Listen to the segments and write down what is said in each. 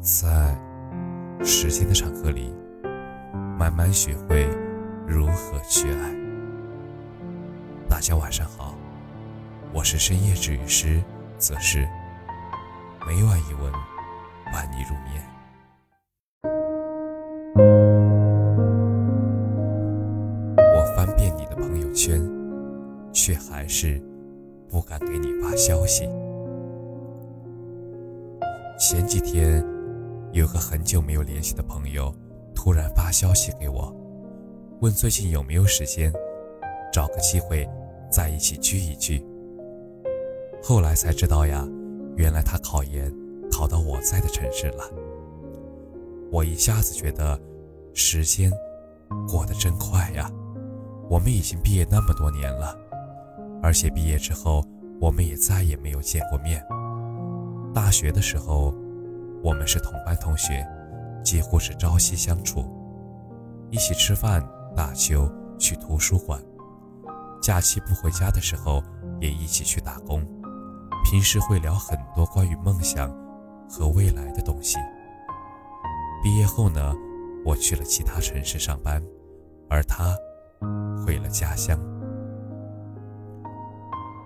在时间的长河里，慢慢学会如何去爱。大家晚上好，我是深夜治愈师则是每晚一文伴你入眠。我翻遍你的朋友圈，却还是不敢给你发消息。前几天。有个很久没有联系的朋友，突然发消息给我，问最近有没有时间，找个机会在一起聚一聚。后来才知道呀，原来他考研考到我在的城市了。我一下子觉得，时间过得真快呀！我们已经毕业那么多年了，而且毕业之后，我们也再也没有见过面。大学的时候。我们是同班同学，几乎是朝夕相处，一起吃饭、打球、去图书馆。假期不回家的时候，也一起去打工。平时会聊很多关于梦想和未来的东西。毕业后呢，我去了其他城市上班，而他回了家乡。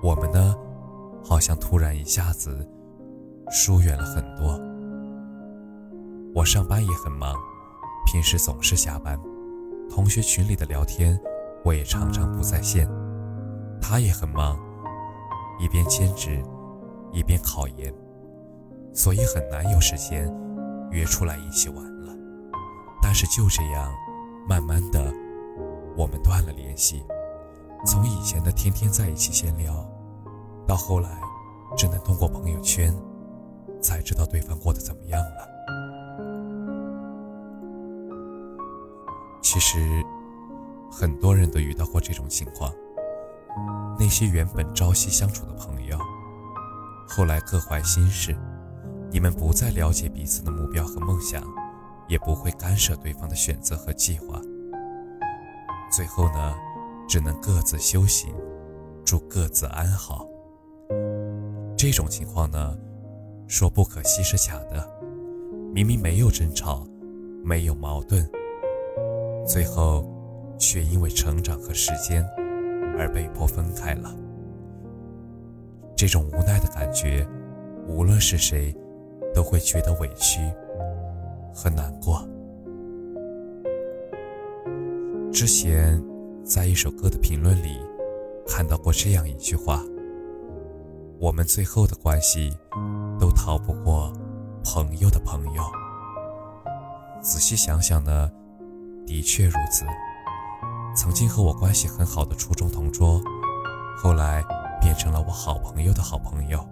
我们呢，好像突然一下子疏远了很多。我上班也很忙，平时总是下班，同学群里的聊天我也常常不在线。他也很忙，一边兼职，一边考研，所以很难有时间约出来一起玩了。但是就这样，慢慢的，我们断了联系。从以前的天天在一起闲聊，到后来，只能通过朋友圈，才知道对方过得怎么样了。其实，很多人都遇到过这种情况。那些原本朝夕相处的朋友，后来各怀心事，你们不再了解彼此的目标和梦想，也不会干涉对方的选择和计划。最后呢，只能各自修行，祝各自安好。这种情况呢，说不可惜是假的。明明没有争吵，没有矛盾。最后，却因为成长和时间而被迫分开了。这种无奈的感觉，无论是谁，都会觉得委屈和难过。之前在一首歌的评论里看到过这样一句话：“我们最后的关系，都逃不过朋友的朋友。”仔细想想呢？的确如此，曾经和我关系很好的初中同桌，后来变成了我好朋友的好朋友，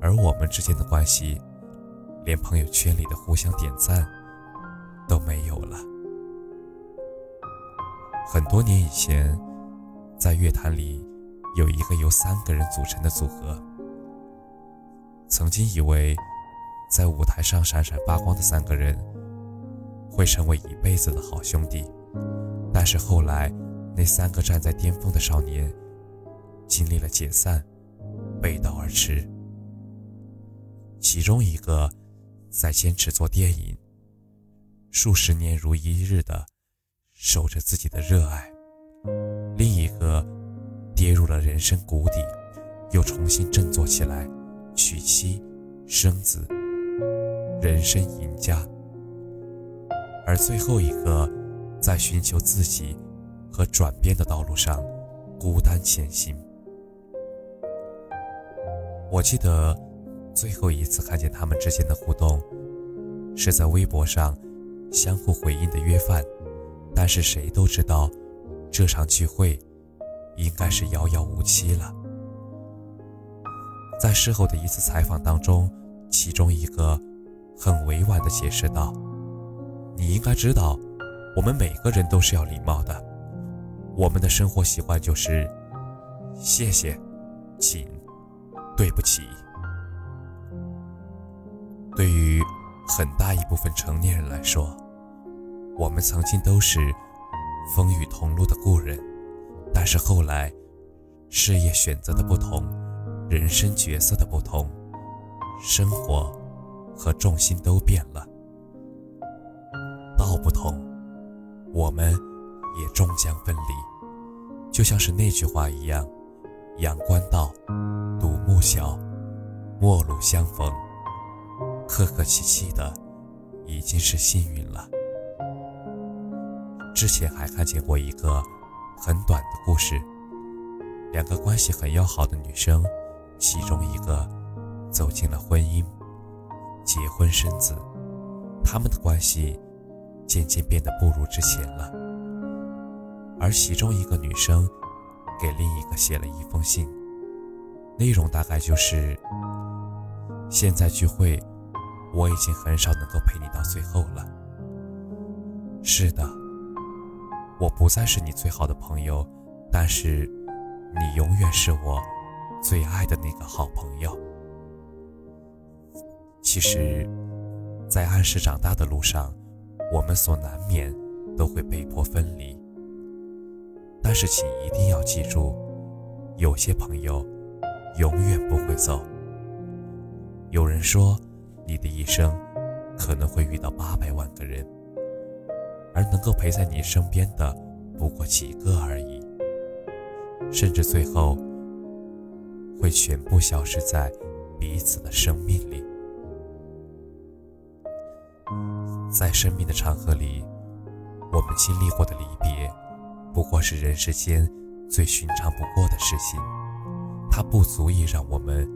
而我们之间的关系，连朋友圈里的互相点赞都没有了。很多年以前，在乐坛里有一个由三个人组成的组合，曾经以为在舞台上闪闪发光的三个人。会成为一辈子的好兄弟，但是后来，那三个站在巅峰的少年，经历了解散，背道而驰。其中一个在坚持做电影，数十年如一日的守着自己的热爱；另一个跌入了人生谷底，又重新振作起来，娶妻生子，人生赢家。而最后一个，在寻求自己和转变的道路上，孤单前行。我记得最后一次看见他们之间的互动，是在微博上相互回应的约饭，但是谁都知道，这场聚会应该是遥遥无期了。在事后的一次采访当中，其中一个很委婉地解释道。你应该知道，我们每个人都是要礼貌的。我们的生活习惯就是谢谢、请、对不起。对于很大一部分成年人来说，我们曾经都是风雨同路的故人，但是后来事业选择的不同，人生角色的不同，生活和重心都变了。不同，我们也终将分离。就像是那句话一样：“阳关道，独木桥，陌路相逢。”客客气气的，已经是幸运了。之前还看见过一个很短的故事。两个关系很要好的女生，其中一个走进了婚姻，结婚生子，他们的关系渐渐变得不如之前了。而其中一个女生给另一个写了一封信，内容大概就是：现在聚会，我已经很少能够陪你到最后了。是的，我不再是你最好的朋友，但是。你永远是我最爱的那个好朋友。其实，在按时长大的路上，我们所难免都会被迫分离。但是，请一定要记住，有些朋友永远不会走。有人说，你的一生可能会遇到八百万个人，而能够陪在你身边的不过几个而已。甚至最后会全部消失在彼此的生命里。在生命的长河里，我们经历过的离别，不过是人世间最寻常不过的事情。它不足以让我们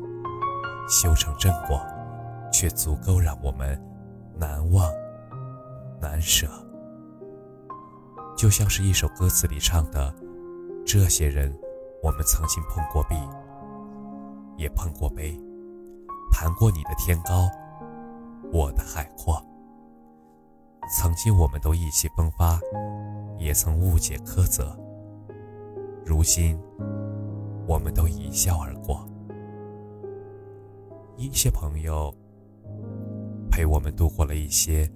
修成正果，却足够让我们难忘难舍。就像是一首歌词里唱的。这些人，我们曾经碰过壁，也碰过杯，谈过你的天高，我的海阔。曾经我们都意气风发，也曾误解苛责。如今，我们都一笑而过。一些朋友陪我们度过了一些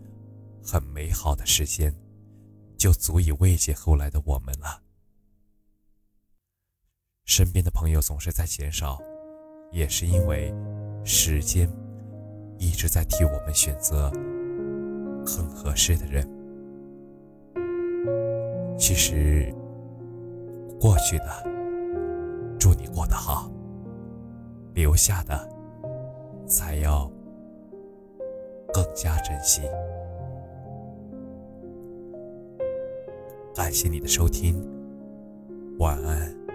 很美好的时间，就足以慰藉后来的我们了。身边的朋友总是在减少，也是因为时间一直在替我们选择很合适的人。其实，过去的祝你过得好，留下的才要更加珍惜。感谢你的收听，晚安。